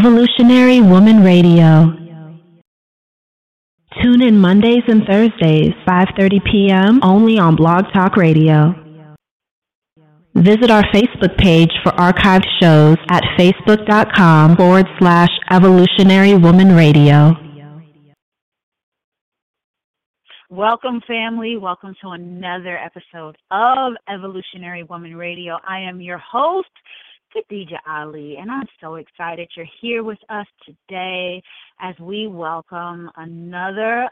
Evolutionary Woman Radio. Tune in Mondays and Thursdays, 5:30 p.m. only on Blog Talk Radio. Visit our Facebook page for archived shows at facebook.com forward slash evolutionary woman radio. Welcome, family. Welcome to another episode of Evolutionary Woman Radio. I am your host, Khadija Ali, and I'm so excited you're here with us today as we welcome another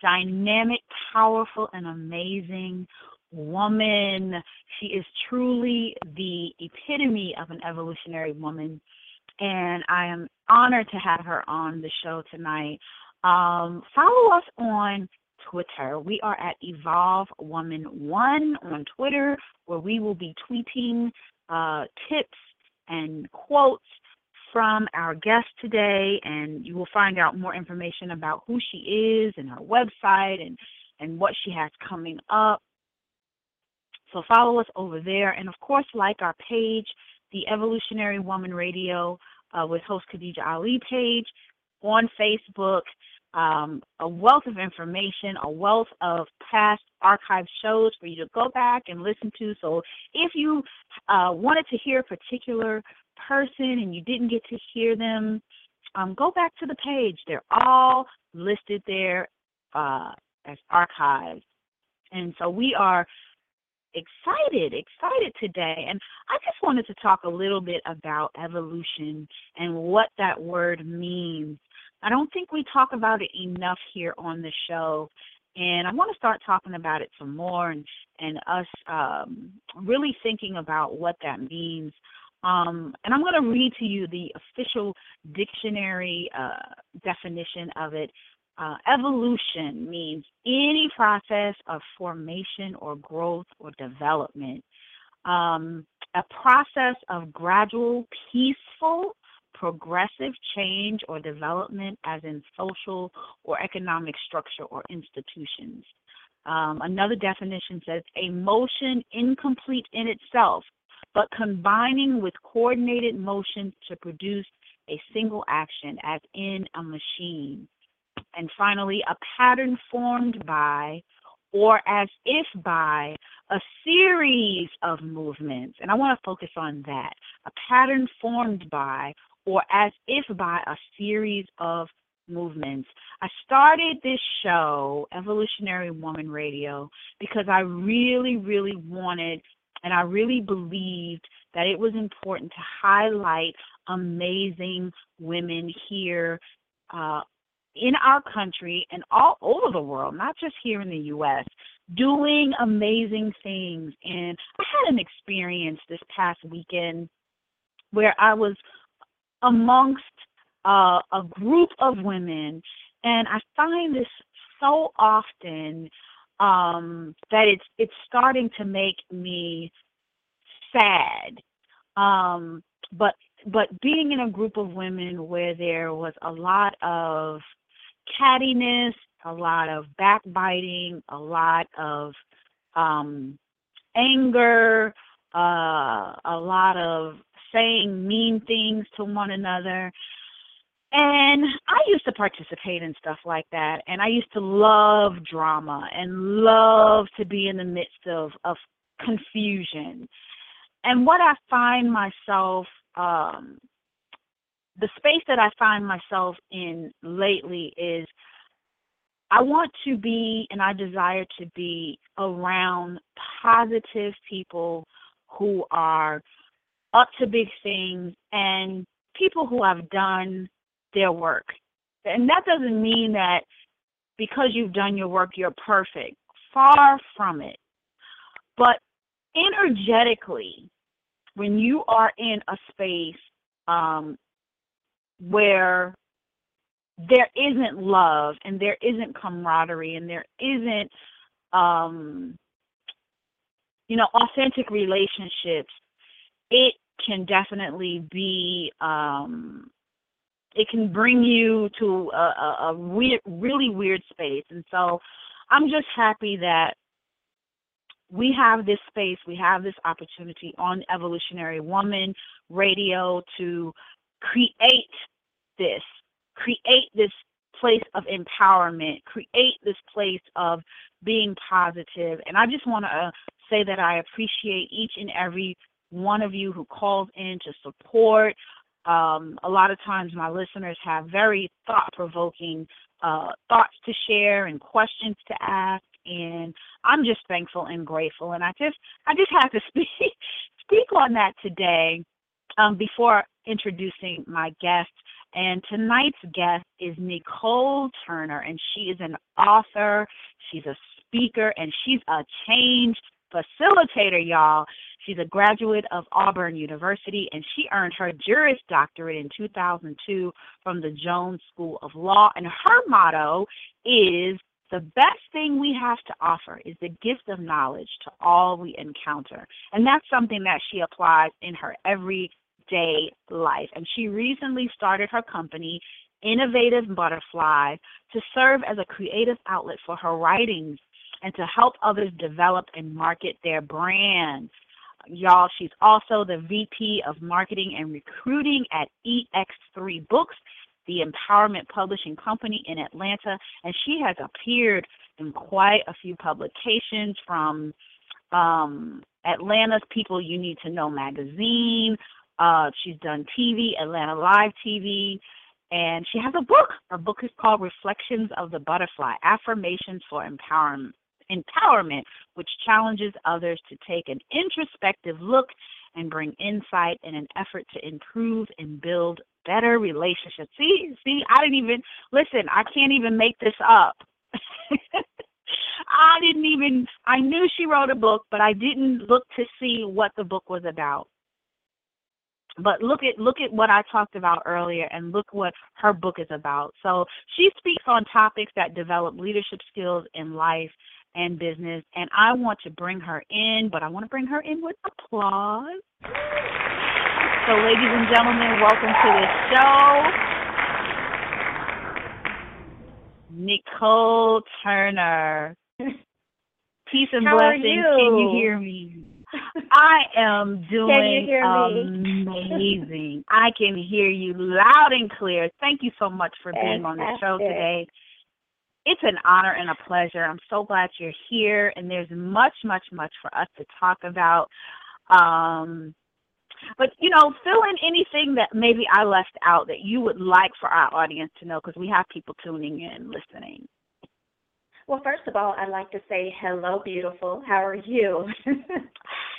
dynamic, powerful, and amazing woman. She is truly the epitome of an evolutionary woman, and I am honored to have her on the show tonight. Um, follow us on Twitter. We are at Evolve Woman One on Twitter, where we will be tweeting uh, tips and quotes from our guest today, and you will find out more information about who she is and her website and and what she has coming up. So follow us over there, and of course, like our page, the Evolutionary Woman Radio uh, with host Khadija Ali page on Facebook um, a wealth of information, a wealth of past archive shows for you to go back and listen to. So if you uh, wanted to hear a particular person and you didn't get to hear them, um, go back to the page. They're all listed there uh, as archives. And so we are excited, excited today. And I just wanted to talk a little bit about evolution and what that word means. I don't think we talk about it enough here on the show. And I want to start talking about it some more and, and us um, really thinking about what that means. Um, and I'm going to read to you the official dictionary uh, definition of it. Uh, evolution means any process of formation or growth or development. Um, a process of gradual, peaceful, progressive change or development, as in social or economic structure or institutions. Um, another definition says a motion incomplete in itself, but combining with coordinated motions to produce a single action, as in a machine. And finally, a pattern formed by or as if by a series of movements. And I want to focus on that. A pattern formed by or as if by a series of movements. I started this show, Evolutionary Woman Radio, because I really, really wanted and I really believed that it was important to highlight amazing women here uh, in our country and all over the world, not just here in the U.S., doing amazing things. And I had an experience this past weekend where I was amongst uh, a group of women, and I find this so often um, that it's it's starting to make me sad. Um, but but being in a group of women where there was a lot of cattiness, a lot of backbiting, a lot of um, anger, uh, a lot of saying mean things to one another. And I used to participate in stuff like that, and I used to love drama and love to be in the midst of of confusion. And what I find myself, um, the space that I find myself in lately is I want to be and I desire to be around positive people who are up to big things and people who have done their work. And that doesn't mean that because you've done your work, you're perfect. Far from it. But energetically, when you are in a space um, where there isn't love and there isn't camaraderie and there isn't um, you know authentic relationships it can definitely be um, it can bring you to a, a, a weird, really weird space. And so I'm just happy that we have this space, we have this opportunity on Evolutionary Woman Radio to create this, create this place of empowerment, create this place of being positive. And I just want to uh, say that I appreciate each and every one of you who calls in to support. Um, a lot of times, my listeners have very thought provoking uh, thoughts to share and questions to ask. And I'm just thankful and grateful. And I just, I just have to speak, speak on that today um, before introducing my guest. And tonight's guest is Necole Turner, and she is an author, she's a speaker, and she's a change facilitator, y'all. She's a graduate of Auburn University, and she earned her Juris Doctorate in 2002 from the Jones School of Law. And her motto is the best thing we have to offer is the gift of knowledge to all we encounter. And that's something that she applies in her everyday life. And she recently started her company, Innovative Butterfly, to serve as a creative outlet for her writings and to help others develop and market their brands. Y'all, she's also the VP of Marketing and Recruiting at EX3 Books, the empowerment publishing company in Atlanta, and she has appeared in quite a few publications from um, Atlanta's People You Need to Know magazine. Uh, she's done TV, Atlanta Live TV, and she has a book. Her book is called Reflections of the Butterfly Affirmations for Empowerment Empowerment, which challenges others to take an introspective look and bring insight in an effort to improve and build better relationships. See, see, I didn't even listen. I can't even make this up. I didn't even. I knew she wrote a book, but I didn't look to see what the book was about. But look at look at what I talked about earlier, and look what her book is about. So she speaks on topics that develop leadership skills in life and business. And I want to bring her in, but I want to bring her in with applause. So, ladies and gentlemen, welcome to the show. Necole Turner. Peace and How blessings. Can you hear me? I am doing amazing. I can hear you loud and clear. Thank you so much for being on the show today. It's an honor and a pleasure. I'm so glad you're here, and there's much, much, much for us to talk about. Um, but you know, fill in anything that maybe I left out that you would like for our audience to know, because we have people tuning in, listening. Well, first of all, I'd like to say hello, beautiful. How are you?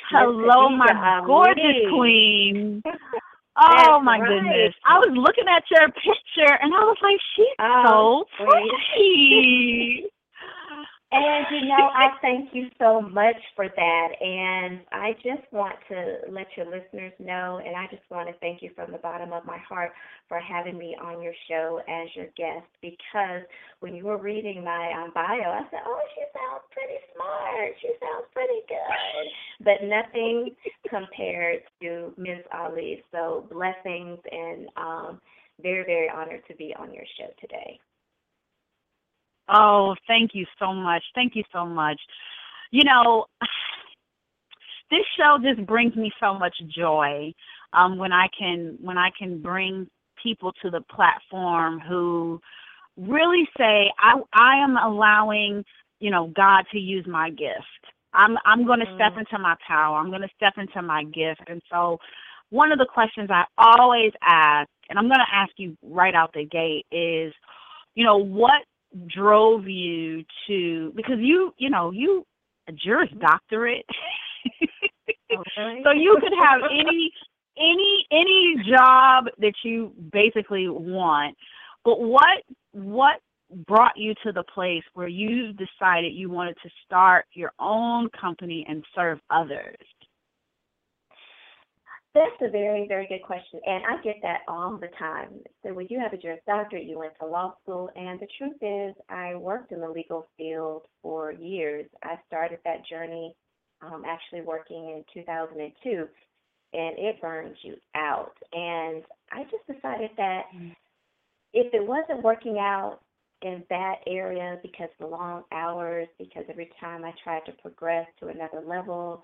Hello, my Ali. gorgeous queen. Oh That's my right. goodness! I was looking at your picture, and I was like, she's Oh, so pretty. And you know, I thank you so much for that. And I just want to let your listeners know, and I just want to thank you from the bottom of my heart for having me on your show as your guest. Because when you were reading my um, bio, I said, "Oh, she sounds pretty smart. She sounds pretty good." But nothing compared to Ms. Ali. So blessings and um, very, very honored to be on your show today. Oh, thank you so much. Thank you so much. You know, this show just brings me so much joy um, when I can when I can bring people to the platform who really say I I am allowing you know God to use my gift. I'm I'm going to step Mhm. into my power. I'm going to step into my gift. And so one of the questions I always ask, and I'm going to ask you right out the gate, is, you know, what drove you to because you you know you a Juris Doctorate, oh, so you could have any any any job that you basically want. But what what brought you to the place where you decided you wanted to start your own company and serve others? That's a very, very good question. And I get that all the time. So when you have a Juris Doctorate, you went to law school, and the truth is, I worked in the legal field for years. I started that journey um, actually working in 2002, and it burns you out. And I just decided that if it wasn't working out in that area because of the long hours, because every time I tried to progress to another level,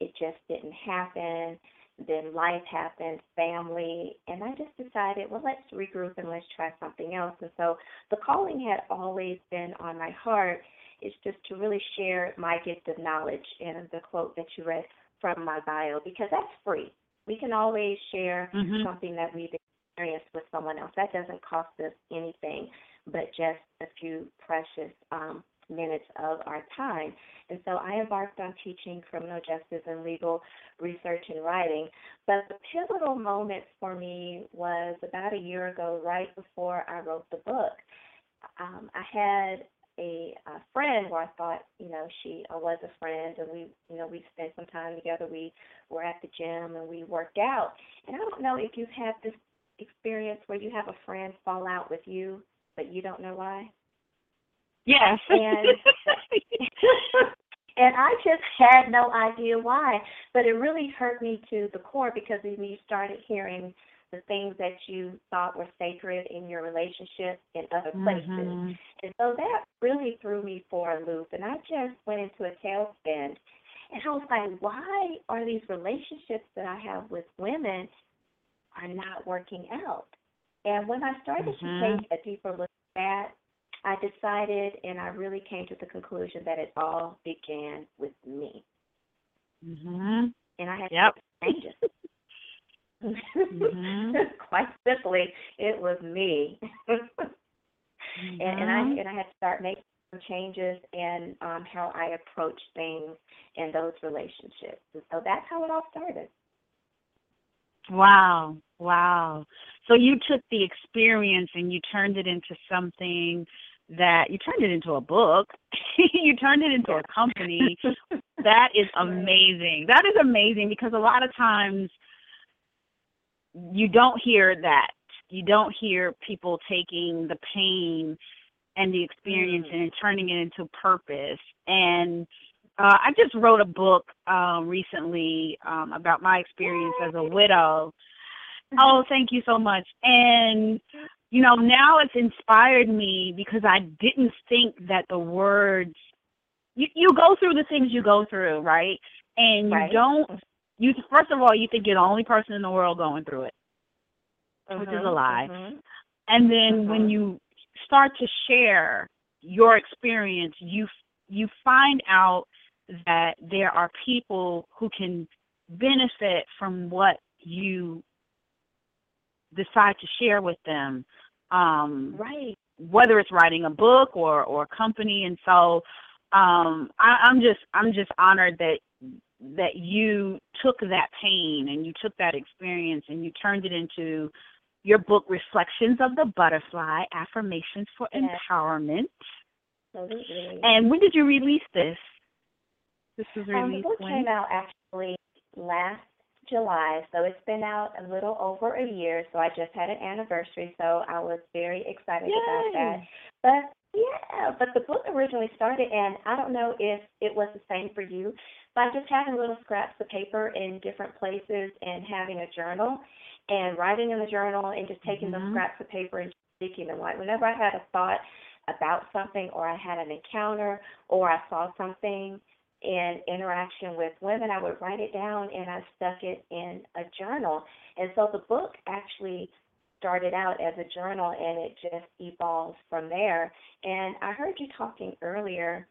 it just didn't happen then life happened, family, and I just decided, well, let's regroup and let's try something else. And so the calling had always been on my heart is just to really share my gift of knowledge and the quote that you read from my bio because that's free. We can always share Mhm. something that we've experienced with someone else. That doesn't cost us anything but just a few precious um, minutes of our time. And so I embarked on teaching criminal justice and legal research and writing. But the pivotal moment for me was about a year ago, right before I wrote the book. Um, I had a, a friend where I thought, you know, she was a friend, and we, you know, we spent some time together. We were at the gym and we worked out. And I don't know if you've had this experience where you have a friend fall out with you, but you don't know why. Yes. And and I just had no idea why. But it really hurt me to the core because then you started hearing the things that you thought were sacred in your relationship in other places. Mhm. And so that really threw me for a loop. And I just went into a tailspin. And I was like, why are these relationships that I have with women are not working out? And when I started Mhm. to take a deeper look at that, I decided and I really came to the conclusion that it all began with me. Mhm. And I had Yep. to make changes. Mhm. Quite simply, it was me. and, and I Mhm. and I had to start making some changes in um, how I approach things in those relationships. And so that's how it all started. Wow. Wow. So you took the experience and you turned it into something that you turned it into a book. you turned it into a company. that is amazing. That is amazing because a lot of times you don't hear that. You don't hear people taking the pain and the experience Mm. and turning it into purpose. And uh, I just wrote a book um, recently um, about my experience as a widow. Oh, thank you so much. And you know, now it's inspired me because I didn't think that the words you you go through the things you go through, right? And you Right. don't you first of all you think you're the only person in the world going through it. Which is a Mhm, lie. mhm. And then when Mhm. you start to share your experience, you you find out that there are people who can benefit from what you decide to share with them. Um, Right. whether it's writing a book or or a company and so um I, I'm just I'm just honored that that you took that pain and you took that experience and you turned it into your book Reflections of the Butterfly Affirmations for Yes. Empowerment. Absolutely. And when did you release this? This was Um, the book when? came out actually last July, so it's been out a little over a year. So I just had an anniversary, so I was very excited about that. But yeah, but the book originally started, and I don't know if it was the same for you, by just having little scraps of paper in different places and having a journal and writing in the journal and just taking those Mhm. scraps of paper and sticking them. Like whenever I had a thought about something, or I had an encounter, or I saw something in interaction with women, I would write it down and I stuck it in a journal. And so the book actually started out as a journal and it just evolved from there. And I heard you talking earlier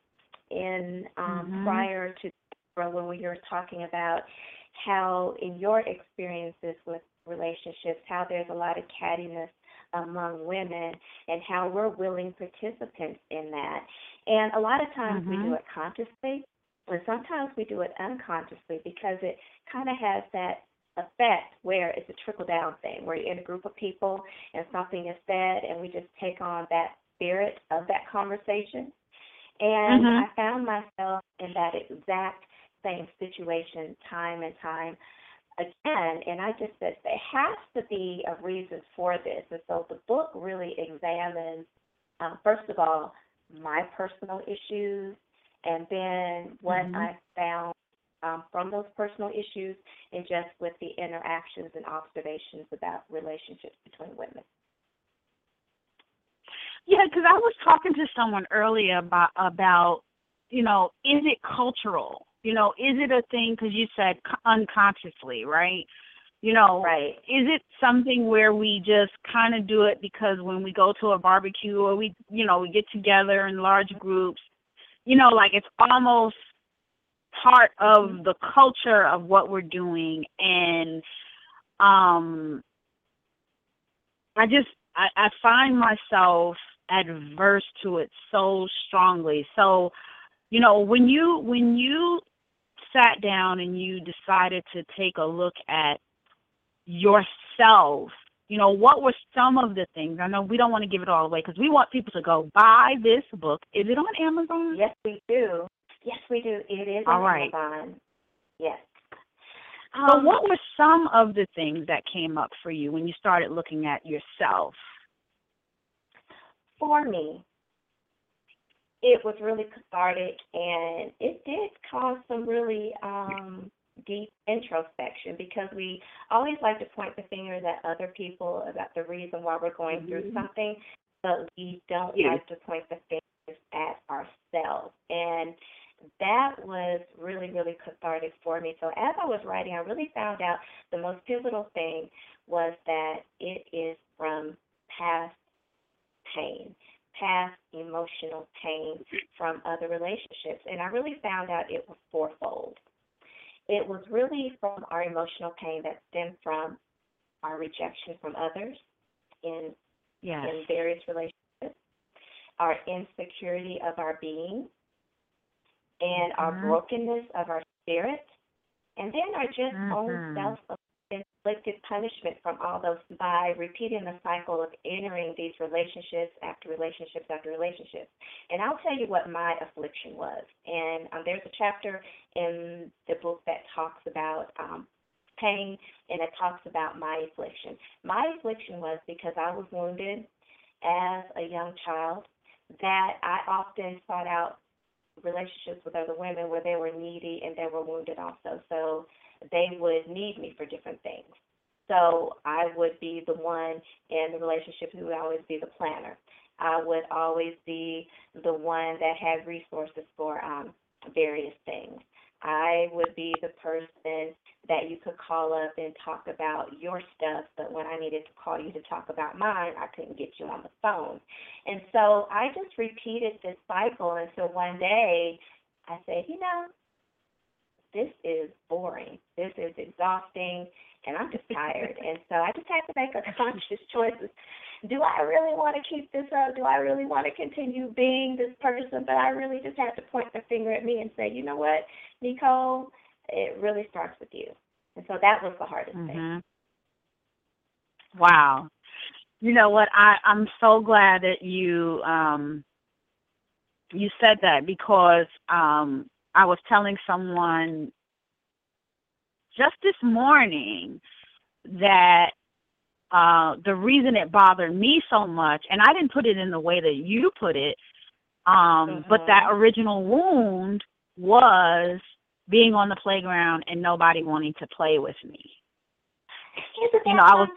in um, Mhm. prior to when we were talking about how in your experiences with relationships, how there's a lot of cattiness among women and how we're willing participants in that. And a lot of times we do Mhm. it consciously and sometimes we do it unconsciously because it kind of has that effect where it's a trickle down thing, where you're in a group of people and something is said and we just take on that spirit of that conversation. And Mhm. I found myself in that exact same situation time and time again. And I just said there has to be a reason for this. And so the book really examines, um, first of all, my personal issues and then what Mhm. I found um, from those personal issues and just with the interactions and observations about relationships between women. Yeah, because I was talking to someone earlier about about you know, is it cultural? You know, is it a thing? Because you said unconsciously, right? You know, Right. is it something where we just kind of do it because when we go to a barbecue or we, you know, we get together in large groups, you know, like it's almost part of the culture of what we're doing and um I just I, I find myself adverse to it so strongly. So, you know, when you when you sat down and you decided to take a look at yourself, you know, what were some of the things? I know we don't want to give it all away because we want people to go buy this book. Is it on Amazon? Yes, we do. Yes, we do. It is All on right. Amazon. Yes. So, Um, what were some of the things that came up for you when you started looking at yourself? for me, it was really cathartic and it did cause some really um deep introspection because we always like to point the fingers at other people about the reason why we're going through Mhm. something, but we don't Yes. like to point the fingers at ourselves. And that was really, really cathartic for me. So as I was writing, I really found out the most pivotal thing was that it is from past pain, past emotional pain from other relationships. And I really found out it was fourfold. It was really from our emotional pain that stemmed from our rejection from others in Yes. in various relationships. our insecurity of our being and our Mhm. brokenness of our spirit, and then our just own Mhm. self inflicted punishment from all those by repeating the cycle of entering these relationships after relationships after relationships. And I'll tell you what my affliction was. And um, there's a chapter in the book that talks about um, pain and it talks about my affliction. My affliction was because I was wounded as a young child that I often sought out relationships with other women where they were needy and they were wounded also. So they would need me for different things. So I would be the one in the relationship who would always be the planner. I would always be the one that had resources for um, various things. I would be the person that you could call up and talk about your stuff, but when I needed to call you to talk about mine, I couldn't get you on the phone. And so I just repeated this cycle until one day I said, you know, this is boring. This is exhausting, and I'm just tired. and so I just had to make a conscious choice. Do I really want to keep this up? Do I really want to continue being this person? But I really just had to point the finger at me and say, you know what, Necole, it really starts with you. And so that was the hardest thing. Mhm. Wow. You know what? I I'm so glad that you um you said that because um I was telling someone just this morning that uh the reason it bothered me so much and I didn't put it in the way that you put it um but that Mhm. original wound was being on the playground and nobody wanting to play with me. You know, I was-?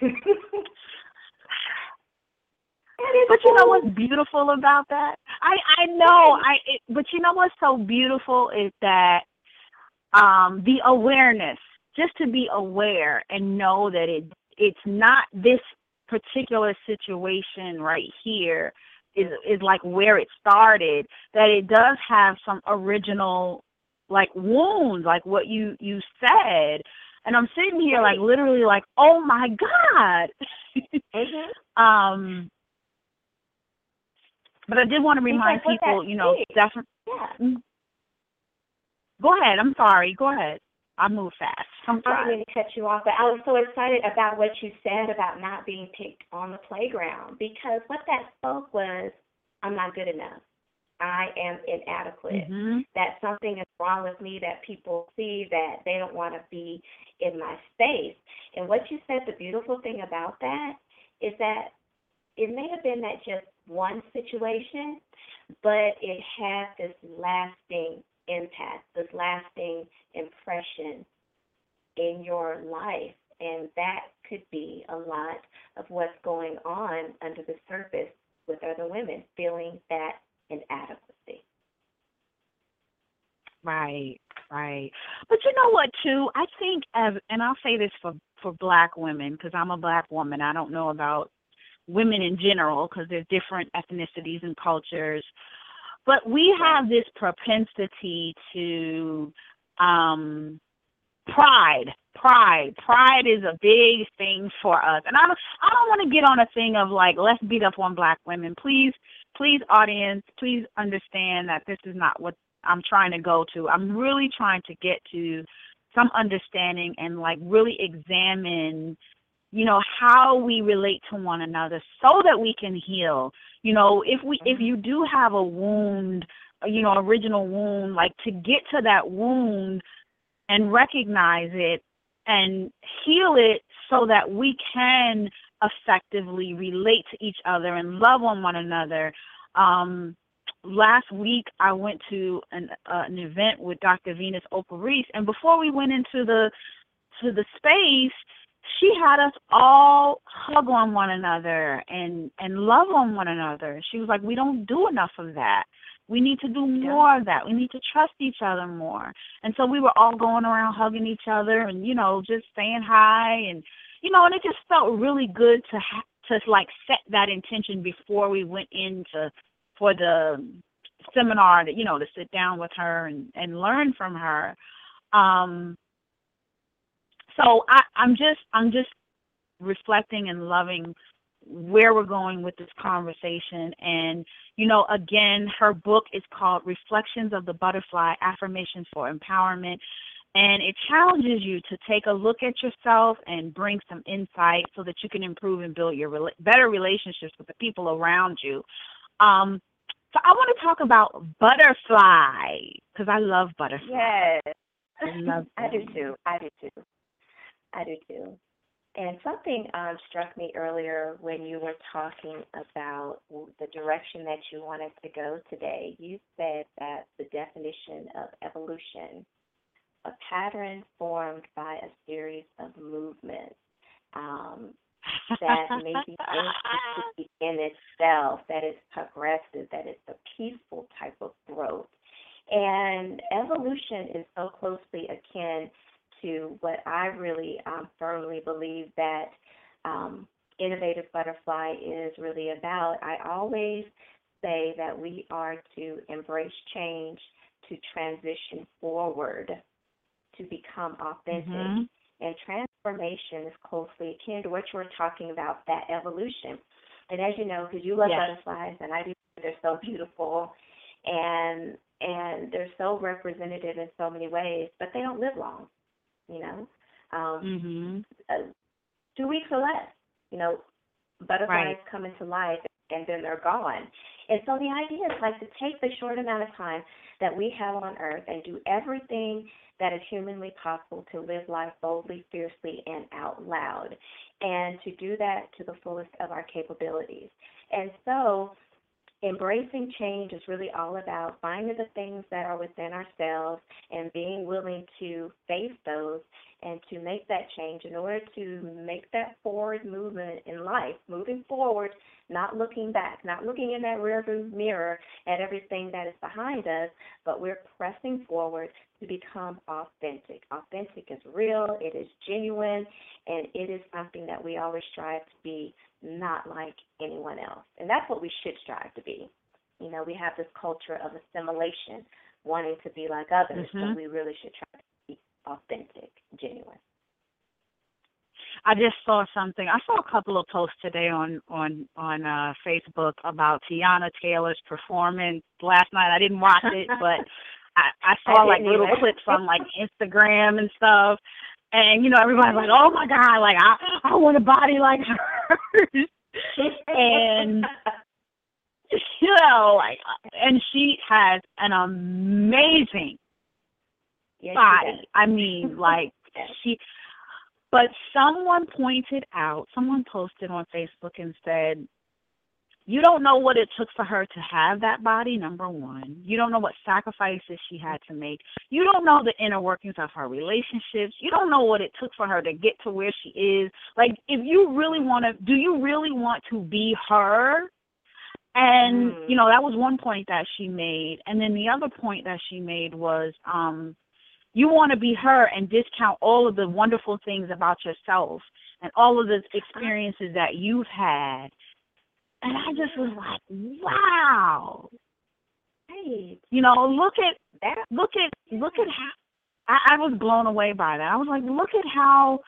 But you know what's beautiful about that? I I know I. It, but you know what's so beautiful is that um the awareness, just to be aware and know that it it's not this particular situation right here is is like where it started. That it does have some original like wounds, like what you you said. And I'm sitting here like literally like, oh my god. Mhm. Um, but I did want to remind what people, you know, definitely. Yeah. Go ahead. I'm sorry. Go ahead. I move fast. I'm sorry. I didn't mean to cut you off, but I was so excited about what you said about not being picked on the playground because what that spoke was, I'm not good enough. I am inadequate. hmm That something is wrong with me, that people see that they don't want to be in my space. And what you said, the beautiful thing about that is that it may have been that just one situation, but it had this lasting impact, this lasting impression in your life. And that could be a lot of what's going on under the surface with other women, feeling that inadequacy. Right, right. But you know what, too? I think, as and I'll say this for for black women because I'm a black woman. I don't know about women in general because there's different ethnicities and cultures. But we have this propensity to um pride pride. Pride is a big thing for us. And i don't i don't want to get on a thing of like let's beat up on black women. Please please audience please understand that this is not what i'm trying to go to. I'm really trying to get to some understanding and like really examine you know how we relate to one another so that we can heal you know if we if you do have a wound you know original wound like to get to that wound and recognize it and heal it so that we can effectively relate to each other and love on one another. Um, last week, I went to an, uh, an event with Dr. Venus Opal Reece, and before we went into the to the space, she had us all hug on one another and and love on one another. She was like, "We don't do enough of that." We need to do more of that. We need to trust each other more. And so we were all going around hugging each other and you know just saying hi and you know and it just felt really good to ha- to like set that intention before we went into for the seminar that you know to sit down with her and and learn from her. Um so I I'm just I'm just reflecting and loving where we're going with this conversation. And, you know, again, her book is called Reflections of the Butterfly Affirmations for Empowerment. And it challenges you to take a look at yourself and bring some insight so that you can improve and build your rela- better relationships with the people around you. Um, so I want to talk about butterfly because I love butterfly. Yes. I love I do too. I do too. I do too. And something um, struck me earlier when you were talking about the direction that you wanted to go today. You said that the definition of evolution, a pattern formed by a series of movements. Um, that may be entity in itself, that is progressive, that it's a peaceful type of growth. And evolution is so closely akin to what I really um, firmly believe that um, Innovative Butterfly is really about. I always say that we are to embrace change, to transition forward, to become authentic. Mhm. And transformation is closely akin to what you were talking about, that evolution. And as you know, because you love Yes. butterflies, and I do, they're so beautiful, and and they're so representative in so many ways, but they don't live long. You know, um, Mhm. uh, two weeks or less. You know, butterflies Right. come into life and then they're gone. And so the idea is like to take the short amount of time that we have on earth and do everything that is humanly possible to live life boldly, fiercely, and out loud, and to do that to the fullest of our capabilities. And so embracing change is really all about finding the things that are within ourselves and being willing to face those and to make that change in order to make that forward movement in life, moving forward, not looking back, not looking in that rearview mirror at everything that is behind us, but we're pressing forward to become authentic. Authentic is real, it is genuine, and it is something that we always strive to be not like anyone else. And that's what we should strive to be. You know, we have this culture of assimilation, wanting to be like others, so Mhm. we really should try to authentic, genuine. I just saw something. I saw a couple of posts today on on on uh Facebook about Teyana Taylor's performance last night. I didn't watch it, but I I saw I like little either. clips on like Instagram and stuff. And you know, everybody's like, "Oh my god, like I I want a body like hers." and you know, like and she has an amazing yes, body. I mean, like she but someone pointed out, someone posted on Facebook and said, you don't know what it took for her to have that body, number one. You don't know what sacrifices she had to make. You don't know the inner workings of her relationships. You don't know what it took for her to get to where she is. Like, if you really want to, do you really want to be her? And, Mm. you know, that was one point that she made. And then the other point that she made was, um, you want to be her and discount all of the wonderful things about yourself and all of the experiences that you've had. And I just was like, wow. Right. You know, look at That look at look at how I, I was blown away by that. I was like, look at how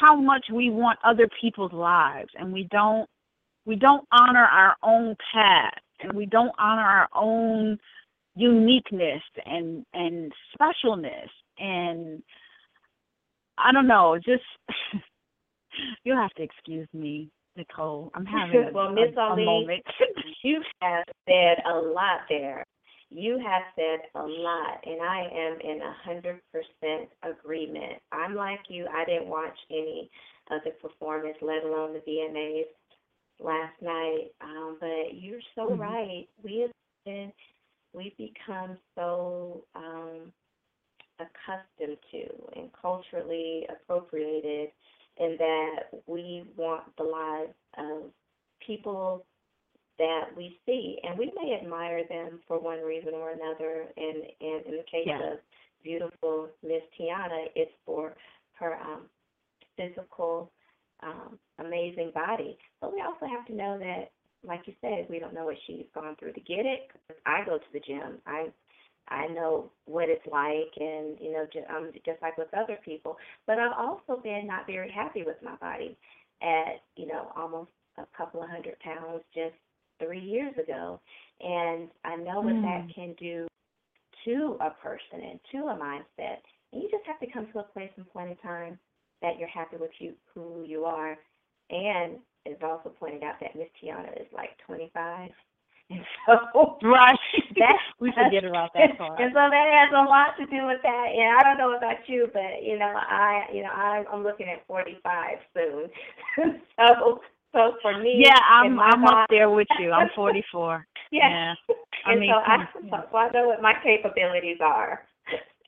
how much we want other people's lives and we don't we don't honor our own path and we don't honor our own uniqueness and and specialness and I don't know, just you'll have to excuse me, Necole. I'm having a, Well, Miss Ali, moment. you have said a lot there. You have said a lot, and I am in a hundred percent agreement. I'm like you. I didn't watch any of the performance, let alone the VMAs last night. Um, but you're so Mhm. right. We have been, we've become so um, accustomed to and culturally appropriated in that we want the lives of people that we see, and we may admire them for one reason or another. And, and in the case Yeah. of beautiful Miss Teyana, it's for her um, physical, um, amazing body. But we also have to know that, like you said, we don't know what she's gone through to get it. I go to the gym. I I know what it's like, and you know, just, um, just like with other people. But I've also been not very happy with my body, at, you know, almost a couple of hundred pounds just three years ago. And I know what that can do to a person and to a mindset. And you just have to come to a place and point in time that you're happy with you who you are. And it's also pointed out that Miss Teyana is like 25. And so Right. that we forget about that part. and so that has a lot to do with that. And I don't know about you, but you know, I you know, I'm I'm looking at forty five soon. so so for me Yeah, I'm I'm up there with you. I'm 44. Yeah. Yeah. I and mean, so I yeah. so I know what my capabilities are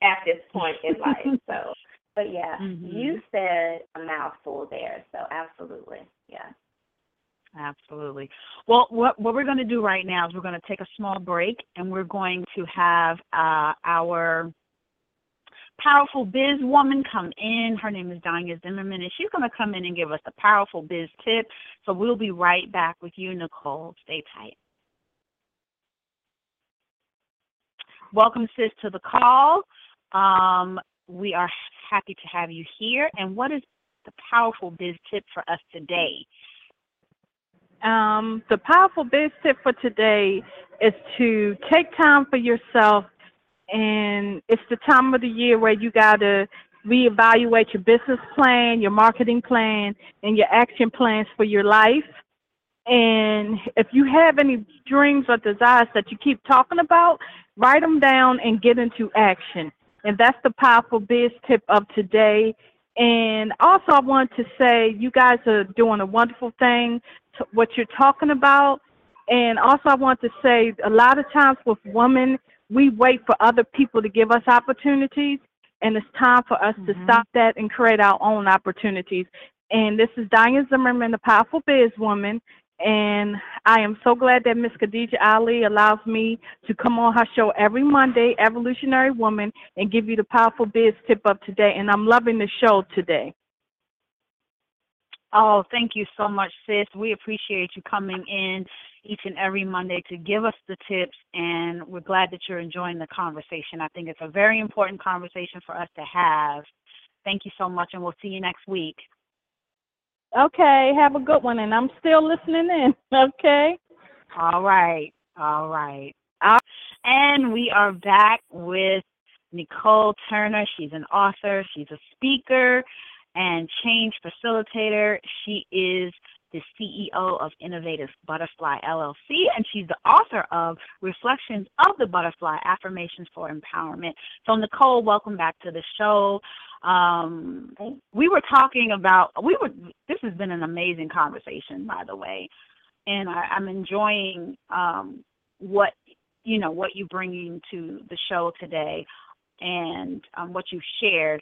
at this point in life. So but yeah, Mhm. you said a mouthful there, so absolutely. Yeah. Absolutely. Well, what what we're going to do right now is we're going to take a small break, and we're going to have uh, our powerful biz woman come in. Her name is Danya Zimmerman, and she's going to come in and give us a powerful biz tip. So we'll be right back with you, Necole. Stay tight. Welcome, sis, to the call. Um, we are happy to have you here. And what is the powerful biz tip for us today? Um, the powerful biz tip for today is to take time for yourself, and it's the time of the year where you got to reevaluate your business plan, your marketing plan, and your action plans for your life. And if you have any dreams or desires that you keep talking about, write them down and get into action. And that's the powerful biz tip of today. And also, I want to say you guys are doing a wonderful thing, what you're talking about. And also, I want to say a lot of times with women, we wait for other people to give us opportunities. And it's time for us to Mhm. stop that and create our own opportunities. And this is Diane Zimmerman, the powerful biz woman. And I am so glad that Miss Khadija Ali allows me to come on her show every Monday, Evolutionary Woman, and give you the powerful biz tip of today. And I'm loving the show today. Oh, thank you so much, sis. We appreciate you coming in each and every Monday to give us the tips, and we're glad that you're enjoying the conversation. I think it's a very important conversation for us to have. Thank you so much, and we'll see you next week. Okay, have a good one. And I'm still listening in. Okay. All right. All right. All- And we are back with Necole Turner. She's an author, she's a speaker, and change facilitator. She is the CEO of Innovative Butterfly LLC, and she's the author of Reflections of the Butterfly Affirmations for Empowerment. So, Necole, welcome back to the show. Um, we were talking about we were. This has been an amazing conversation, by the way, and I, I'm enjoying um, what you know what you're bringing to the show today, and um, what you've shared.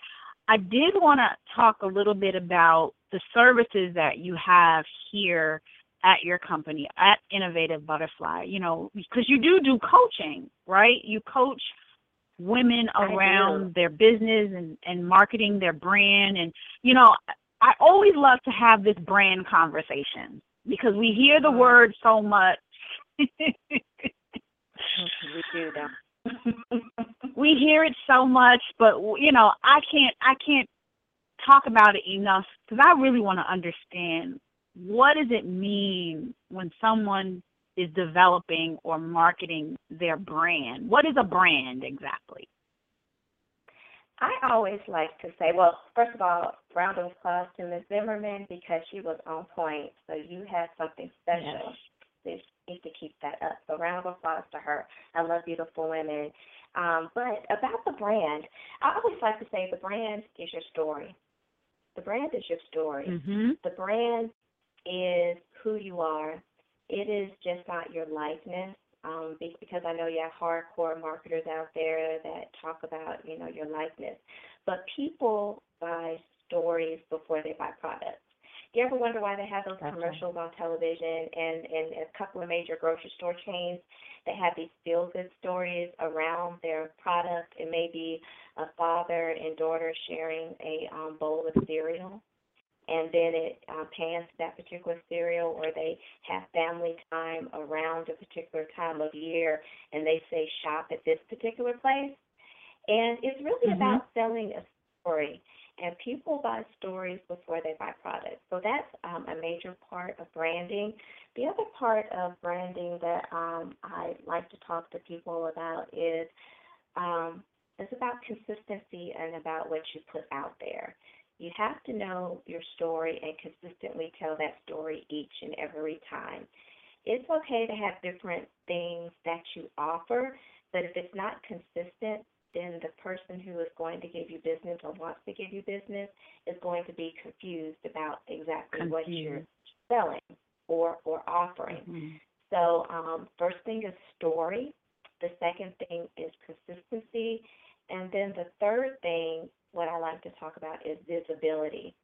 I did want to talk a little bit about the services that you have here at your company at Innovative Butterfly. You know, because you do do coaching, right? You coach women around their business and and marketing their brand and you know I always love to have this brand conversation because we hear the mm. word so much we do though. We hear it so much but you know I can't I can't talk about it enough because I really want to understand what does it mean when someone is developing or marketing their brand what is a brand exactly I always like to say, well, first of all, round of applause to Ms. Zimmerman because she was on point. So you had something special. So you need to keep that up. So round of applause to her. I love beautiful women. Um, but about the brand, I always like to say the brand is your story. The brand is your story. mhm The brand is who you are. It is just not your likeness. Um, because I know you have hardcore marketers out there that talk about, you know, your likeness. But people buy stories before they buy products. You ever wonder why they have those Okay. commercials on television and, and a couple of major grocery store chains that have these feel good stories around their product? It may be a father and daughter sharing a um, bowl of cereal and then it um, pans that particular cereal, or they have family time around a particular time of year, and they say shop at this particular place. And it's really Mhm. about selling a story. And people buy stories before they buy products. So that's um, a major part of branding. The other part of branding that um, I like to talk to people about is um, it's about consistency and about what you put out there. You have to know your story and consistently tell that story each and every time. It's okay to have different things that you offer, but if it's not consistent, then the person who is going to give you business or wants to give you business is going to be confused about exactly what you're selling or or offering. Mm-hmm. So um, first thing is story. The second thing is consistency, and then the third thing, what I like to talk about is visibility.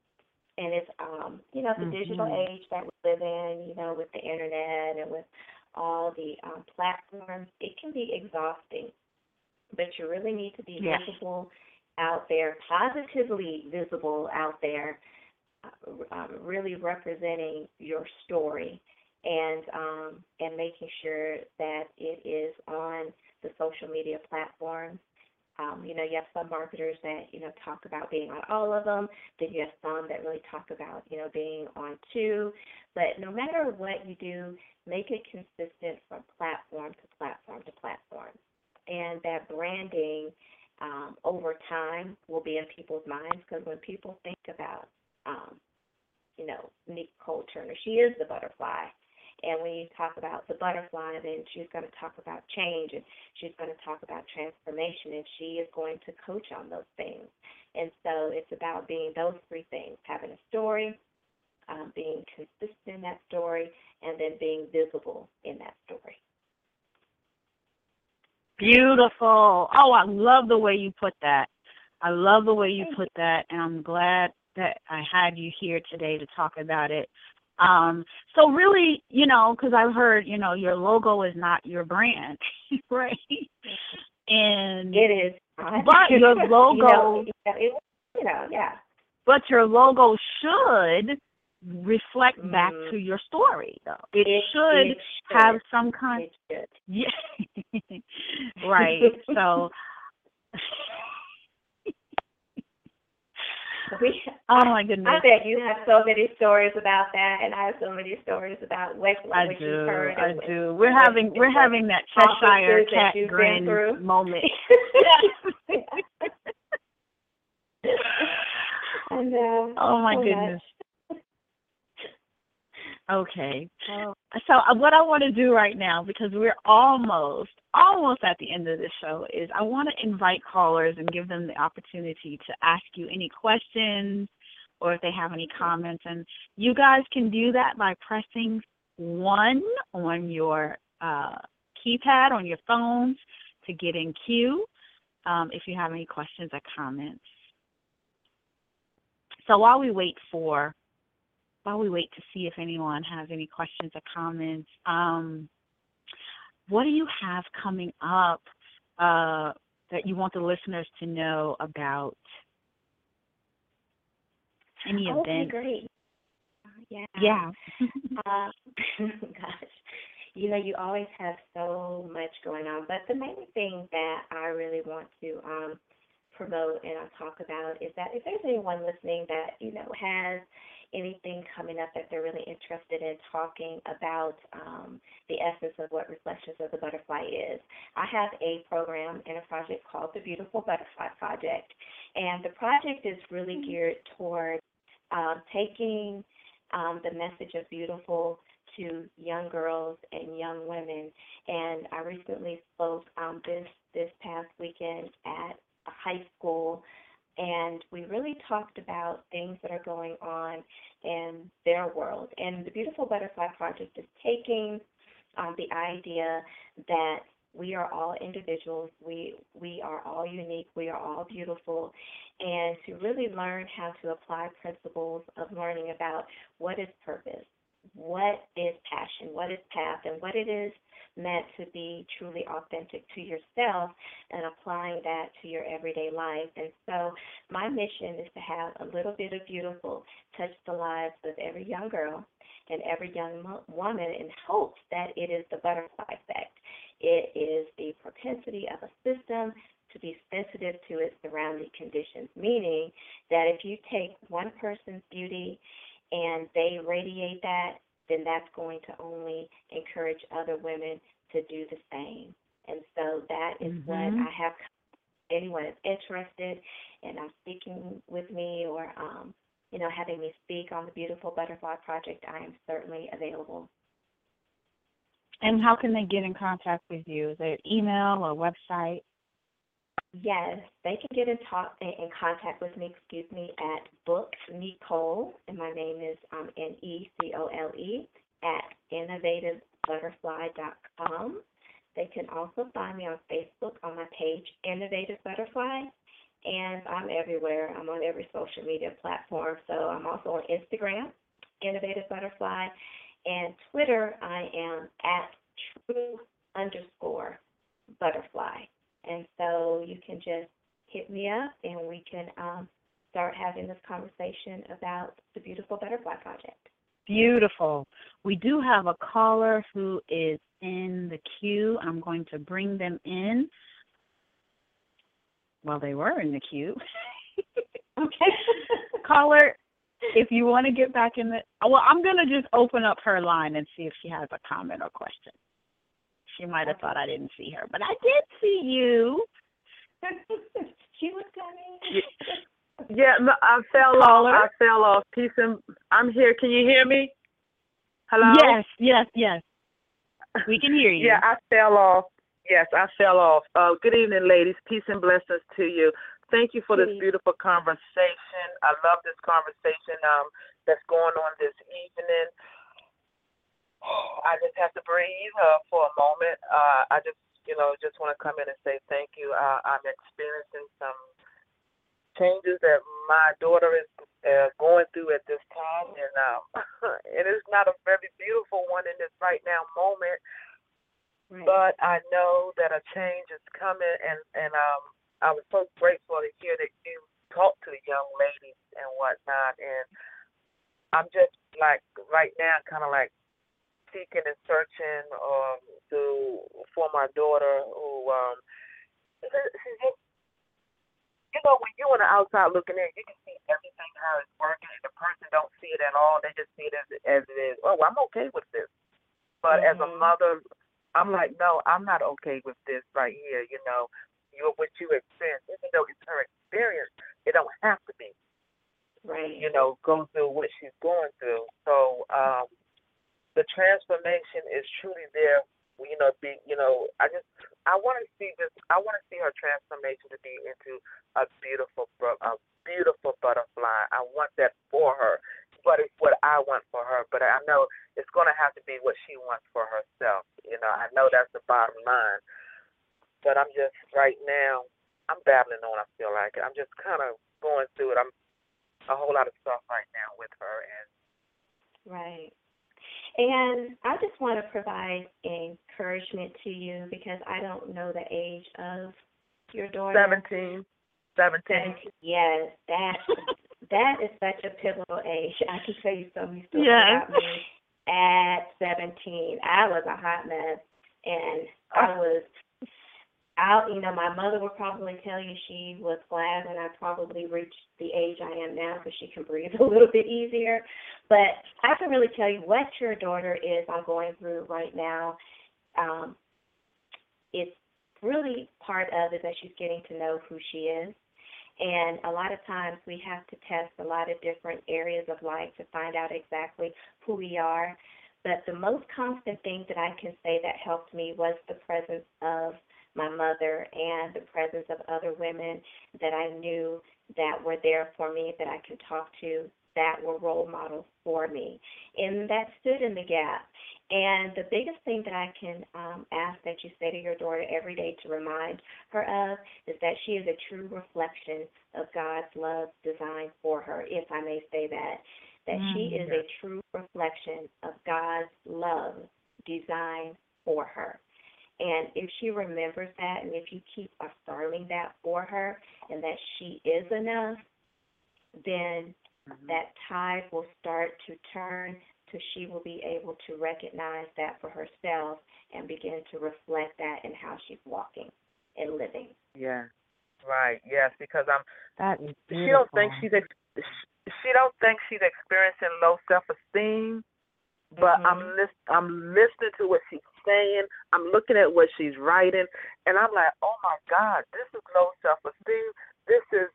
And it's um, you know, the digital Mhm. age that we live in, you know, with the internet and with all the um, platforms, it can be exhausting. But you really need to be Yes. visible out there, positively visible out there, uh, um, really representing your story and um, and making sure that it is on the social media platforms. Um, you know, you have some marketers that you know talk about being on all of them. Then you have some that really talk about you know being on two. But no matter what you do, make it consistent from platform to platform to platform, that branding um, over time will be in people's minds because when people think about um, you know, Necole Turner. She is the butterfly. And when you talk about the butterfly, then she's going to talk about change and she's going to talk about transformation and she is going to coach on those things. And so it's about being those three things having a story, um, being consistent in that story, and then being visible in that story. Beautiful. Oh, I love the way you put that. I love the way you put that, and I'm glad that I had you here today to talk about it. Um, so really, you know, because I've heard, you know, your logo is not your brand, right? And It is. But your logo- you know, it, you know, yeah. but your logo should reflect back Mhm. to your story, though. It, It- should it have should. some kind. It should. Yeah. Right. So. We, Oh my goodness! I bet you have so many stories about that, and I have so many stories about what, I what do. you've heard. I and do. We're having we're having that Cheshire that cat you've grin through. moment. and uh, oh my so goodness. Okay. Oh, So uh, what I want to do right now, because we're almost almost at the end of the show, is I want to invite callers and give them the opportunity to ask you any questions or if they have any comments. And you guys can do that by pressing one on your uh, keypad on your phones to get in queue. Um, if you have any questions or comments. So while we wait for while we wait to see if anyone has any questions or comments, um, what do you have coming up uh, that you want the listeners to know about any okay, events? great. Yeah. Yeah. Uh, gosh, you know, you always have so much going on, but the main thing that I really want to um, promote and I'll talk about is that if there's anyone listening that you know has anything coming up that they're really interested in talking about um, the essence of what Reflections of the Butterfly is, I have a program and a project called the Beautiful Butterfly Project, and the project is really geared toward um, taking um, the message of beautiful to young girls and young women. And I recently spoke um, this this past weekend at a high school, and we really talked about things that are going on in their world. And the Beautiful Butterfly Project is taking um, the idea that we are all individuals. We we are all unique. We are all beautiful, and to really learn how to apply principles of learning about what is purpose, what is passion, what is path, and what it is meant to be truly authentic to yourself, and applying that to your everyday life. And so, my mission is to have a little bit of beautiful touch the lives of every young girl and every young mo- woman in hopes that it is the butterfly effect. It is the propensity of a system to be sensitive to its surrounding conditions, meaning that if you take one person's beauty and they radiate that, then that's going to only encourage other women to do the same. And so that is what Mhm. I have. Anyone is interested in uh, speaking with me or, um, you know, having me speak on the Beautiful Butterfly Project, I am certainly available. And how can they get in contact with you? Is an email or website? Yes, they can get in talk in, contact with me, excuse me, at book Necole, and my name is um, N E C O L E at innovativebutterfly.com. They can also find me on Facebook on my page Innovative Butterfly, and I'm everywhere. I'm on every social media platform. So I'm also on Instagram, Innovative Butterfly, and Twitter. I am at True underscore Butterfly. And so you can just hit me up and we can um, start having this conversation about the Beautiful Butterfly Project. Beautiful. We do have a caller who is in the queue. I'm going to bring them in. Well, they were in the queue. Okay. caller, if you want to get back in the well, I'm gonna just open up her line and see if she has a comment or question. She might have thought I didn't see her, but I did see you. she was coming. Yeah, no, I fell Caller? off. I fell off. Peace and I'm here. Can you hear me? Hello. Yes, yes, yes. We can hear you. Yeah, I fell off. Yes, I fell off. Uh, good evening, ladies. Peace and blessings to you. Thank you for this beautiful conversation. I love this conversation um, that's going on this evening. I just have to breathe uh, for a moment. Uh, I just, you know, just want to come in and say thank you. Uh, I'm experiencing some changes that my daughter is uh, going through at this time, and um, and it's not a very beautiful one in this right now moment. Right. But I know that a change is coming, and and um, I was so grateful to hear that you talk to the young ladies and whatnot, and I'm just like right now, kind of like seeking and searching um to for my daughter who um you know when you're on the outside looking in, you can see everything how it's working, and the person don't see it at all. They just see it as as it is. Oh, I'm okay with this. But as a Mhm. mother, I'm like, no, I'm not okay with this right here. You know, you what you experience, even though it's her experience, it don't have to be. Right. You know, go through what she's going through. So um, the transformation is truly there. You know, be you know, I just I want to see this. I want to see her transformation to be into a beautiful, a beautiful butterfly. I want that for her, but it's what I want for her. But I know it's going to have to be what she wants for herself. You know, I know that's the bottom line. But I'm just right now. I'm battling on. I feel like it. I'm just kind of going through it. I'm a whole lot of stuff right now with her, and Right. And I just want to provide encouragement to you because I don't know the age of your daughter. seventeen, seventeen. Seventeen. Yes, that that is such a pivotal age. I can tell you so many stories Yes. about me at seventeen. I was a hot mess, and I was out. You know, my mother would probably tell you she was glad when I probably reached the age I am now because she can breathe a little bit easier. But I can really tell you what your daughter is I'm going through right now. Um, it's really part of it that she's getting to know who she is. And a lot of times we have to test a lot of different areas of life to find out exactly who we are. But the most constant thing that I can say that helped me was the presence of my mother and the presence of other women that I knew that were there for me, that I could talk to, that were role models for me, and that stood in the gap. And the biggest thing that I can um, ask that you say to your daughter every day to remind her of is that she is a true reflection of God's love designed for her, if I may say that. That she Mm, is a true reflection of God's love designed for her. And if she remembers that and if you keep affirming that for her and that she is enough, then that tide will start to turn to she will be able to recognize that for herself and begin to reflect that in how she's walking and living. Yeah. Right. Yes, because I'm. That is beautiful. She don't think she's. Ex- she don't think she's experiencing low self esteem. But I'm Mhm. lis- I'm listening to what she's saying. I'm looking at what she's writing, and I'm like, oh my God, this is low self esteem. This is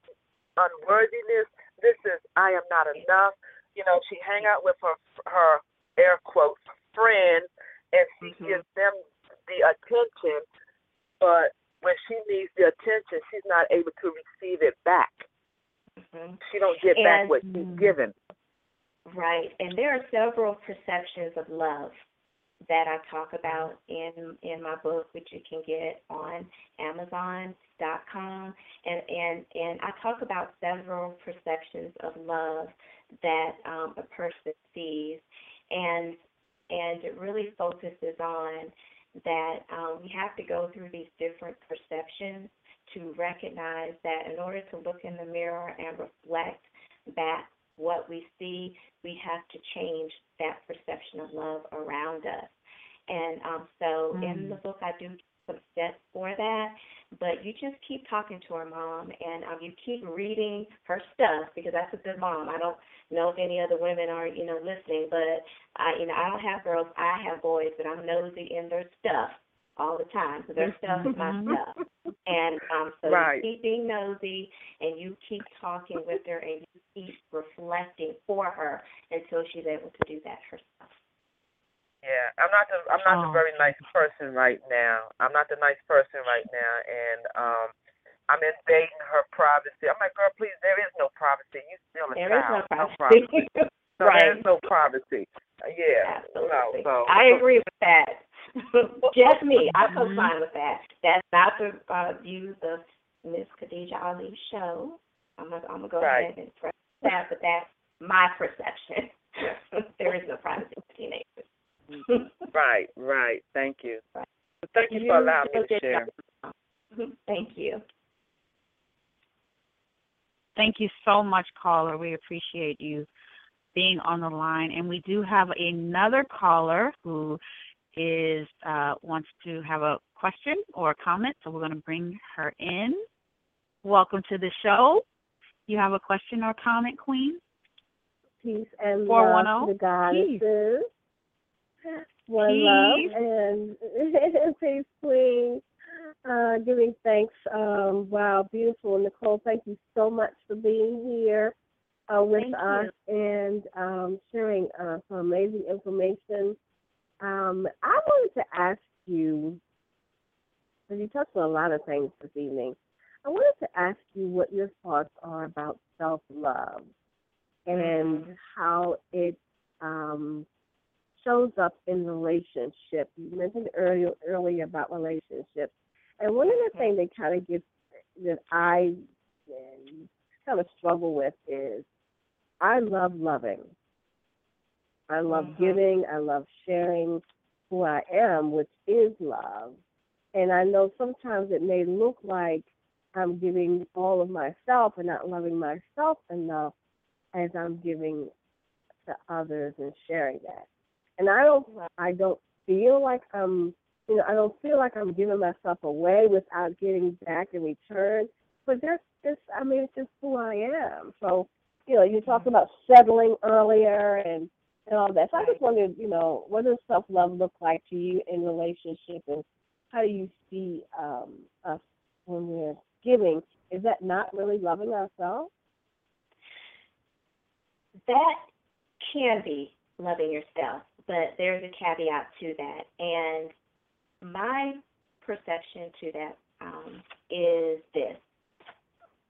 unworthiness. This is I am not enough. You know, she hang out with her her air quotes friends, and she Mhm. gives them the attention. But when she needs the attention, she's not able to receive it back. Mhm. She don't get back what she's given. Right, and there are several perceptions of love that I talk about in in my book, which you can get on Amazon.com, and and and I talk about several perceptions of love that um, a person sees, and and it really focuses on that um, we have to go through these different perceptions to recognize that in order to look in the mirror and reflect back what we see, we have to change that perception of love around us. And um, so in the book, I do some steps for that. But you just keep talking to her mom, and um, you keep reading her stuff because that's a good mom. I don't know if any other women are, you know, listening, but I, you know, I don't have girls. I have boys, but I'm nosy in their stuff all the time. So their stuff is my stuff. And um, so Right. you keep being nosy, and you keep talking with her, and you keep reflecting for her until she's able to do that herself. Yeah, I'm not the I'm not Oh. the very nice person right now. I'm not the nice person right now, and um, I'm invading her privacy. I'm like, girl, please, there is no privacy. You still a child. There is no child. privacy. So right. There's no privacy. Yeah. Absolutely. No, so, I agree with that. Just me. I Mhm. co-sign with that. That's not the uh, views of Miss Khadija Ali's show. I'm gonna, I'm gonna go Right. ahead and press that, but that's my perception. there is no privacy for teenagers. Right, right. Thank you. Right. So Thank you You for allowing me to a share. Thank you. Thank you so much, caller. We appreciate you being on the line. And we do have another caller who is uh, wants to have a question or a comment, so we're going to bring her in. Welcome to the show. You have a question or comment, Queen? peace and love oh? to the goddesses. One Peace. love and peace, queen. Uh, giving thanks. Um, wow, beautiful, Necole. Thank you so much for being here uh, with Thank us and um, sharing uh, some amazing information. Um, I wanted to ask you, because you touched on a lot of things this evening. I wanted to ask you what your thoughts are about self love and how it um, shows up in relationship. You mentioned earlier earlier about relationships, and one of the things that kind of gets that I kind of struggle with is I love loving. I love Mhm. giving. I love sharing who I am, which is love. And I know sometimes it may look like I'm giving all of myself and not loving myself enough as I'm giving to others and sharing that. And I don't I don't feel like I'm you know, I don't feel like I'm giving myself away without getting back in return. But that's just I mean it's just who I am. So, you know, you talked about settling earlier and and all that. So I just wondered, you know, what does self love look like to you in relationship and how do you see um us when we're giving? Is that not really loving ourselves? That can be loving yourself, but there's a caveat to that. And my perception to that um, is this.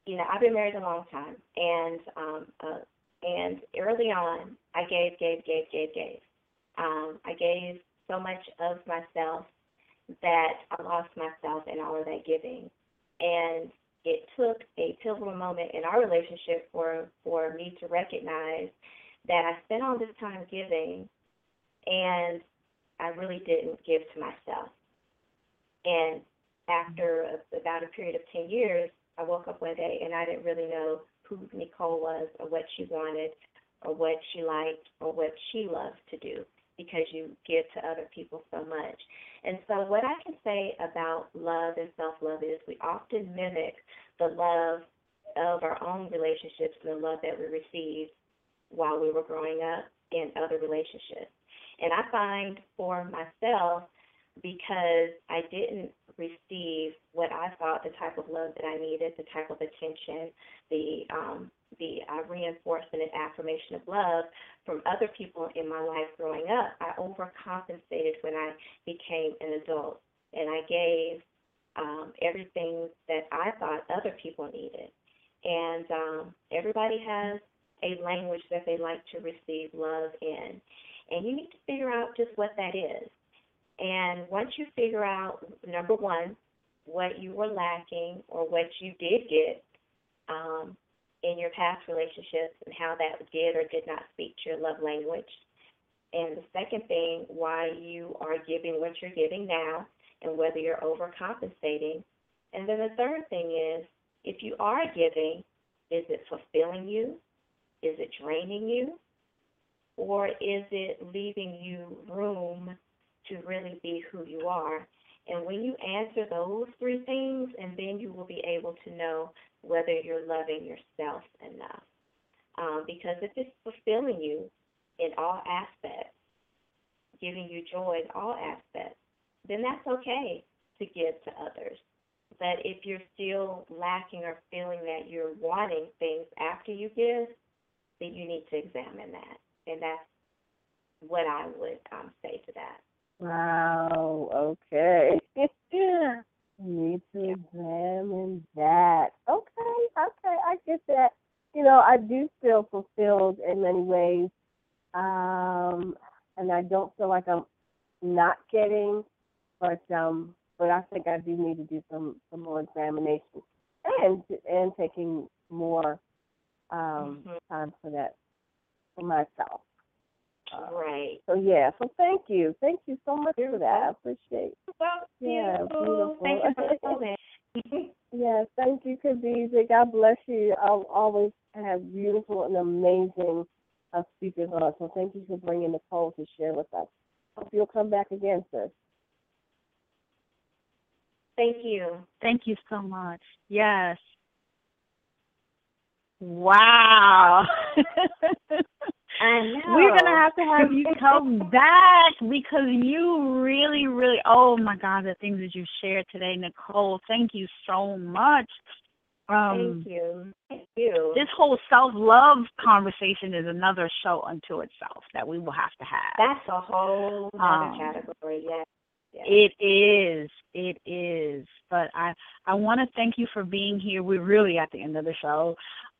You know, I've been married a long time, and um, uh, and early on, I gave, gave, gave, gave, gave. Um, I gave so much of myself that I lost myself in all of that giving, and it took a pivotal moment in our relationship for for me to recognize that I spent all this time giving, and I really didn't give to myself. And after a, about a period of ten years, I woke up one day and I didn't really know who Necole was or what she wanted or what she liked or what she loved to do. because you give to other people so much. And so, what I can say about love and self love is we often mimic the love of our own relationships and the love that we received while we were growing up in other relationships. And I find for myself, because I didn't receive what I thought the type of love that I needed, the type of attention, the um, the uh, reinforcement and affirmation of love from other people in my life growing up, I overcompensated when I became an adult, and I gave um, everything that I thought other people needed. And um, everybody has a language that they like to receive love in, and you need to figure out just what that is. And once you figure out, number one, what you were lacking or what you did get, um, in your past relationships and how that did or did not speak to your love language. And the second thing, why you are giving what you're giving now and whether you're overcompensating. And then the third thing is, if you are giving, is it fulfilling you? Is it draining you? Or is it leaving you room to really be who you are? And when you answer those three things, and then you will be able to know whether you're loving yourself enough. Um, because if it's fulfilling you in all aspects, giving you joy in all aspects, then that's okay to give to others. But if you're still lacking or feeling that you're wanting things after you give, then you need to examine that. And that's what I would um, say to that. Wow. Okay. Need to examine that. Okay. Okay. I get that. You know, I do feel fulfilled in many ways, um, and I don't feel like I'm not getting, but um, but I think I do need to do some some more examination and and taking more um, Mhm. time for that for myself. Uh, Right. So yeah, so thank you, thank you so much for that. I appreciate. Well, Yeah, beautiful. Thank you for calling. Yes, thank you, Khadijah. God bless you. I'll always have beautiful and amazing uh, speakers on. So thank you for bringing Necole to share with us. Hope you'll come back again, sis. Thank you. Thank you so much. Yes. Wow. We're gonna have to have you come back because you really, really oh my God, the things that you shared today, Necole, thank you so much. Um Thank you. Thank you. this whole self love conversation is another show unto itself that we will have to have. That's a whole other Um, category. Yes. yes. It is. It is. But I I want to thank you for being here. We're really at the end of the show.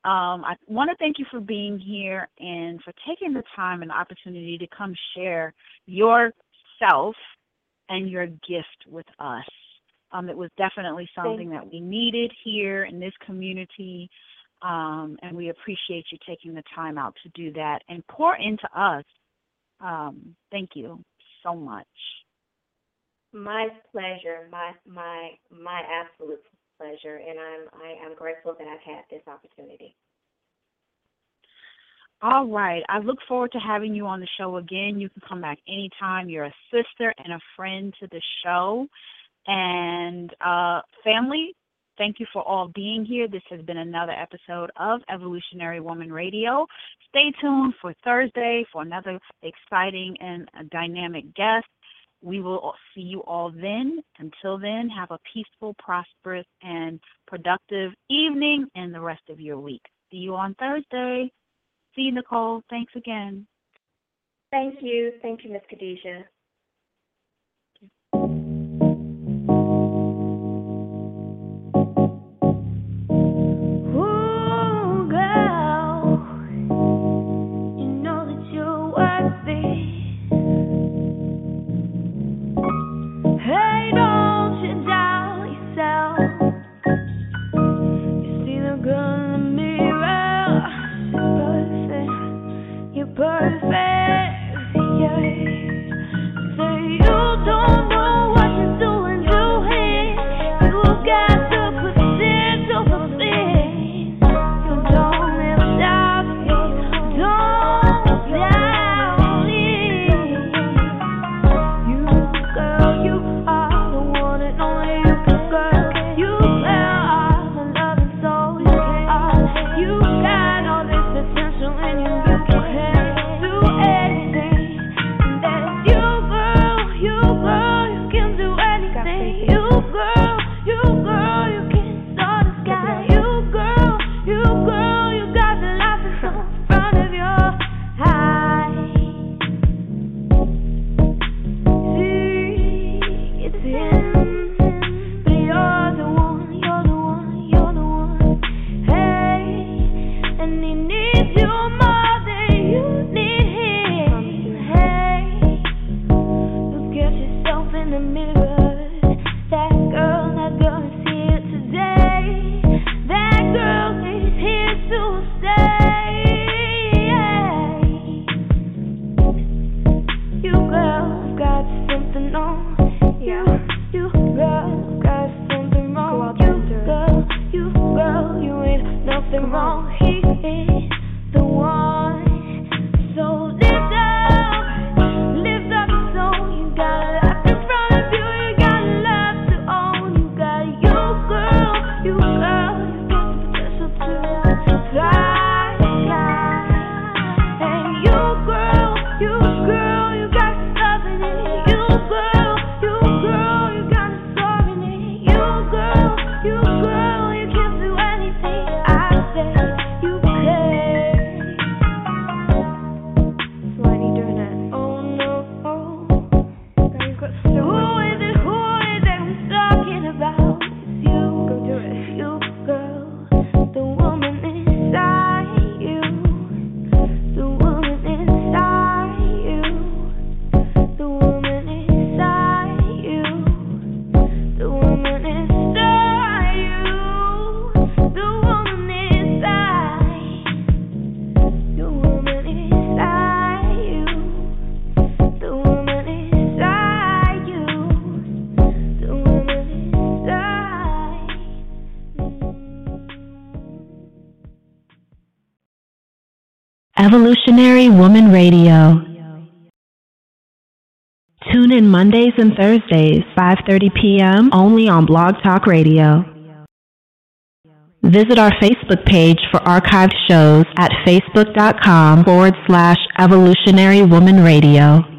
Um, I want to thank you for being here and for taking the time and opportunity to come share yourself and your gift with us. Um, it was definitely something that we needed here in this community. Um, and we appreciate you taking the time out to do that and pour into us. Um, thank you so much. My pleasure. My my my absolute pleasure, and I'm I am grateful that I've had this opportunity. All right. I look forward to having you on the show again. You can come back anytime. You're a sister and a friend to the show. And uh, family, thank you for all being here. This has been another episode of Evolutionary Woman Radio. Stay tuned for Thursday for another exciting and dynamic guest. We will see you all then. Until then, have a peaceful, prosperous, and productive evening and the rest of your week. See you on Thursday. See you, Necole. Thanks again. Thank you. Thank you, Miss Khadijah. Evolutionary Woman Radio. Tune in Mondays and Thursdays, 5:30 p.m. only on Blog Talk Radio. Visit our Facebook page for archived shows at facebook.com forward slash evolutionary woman radio.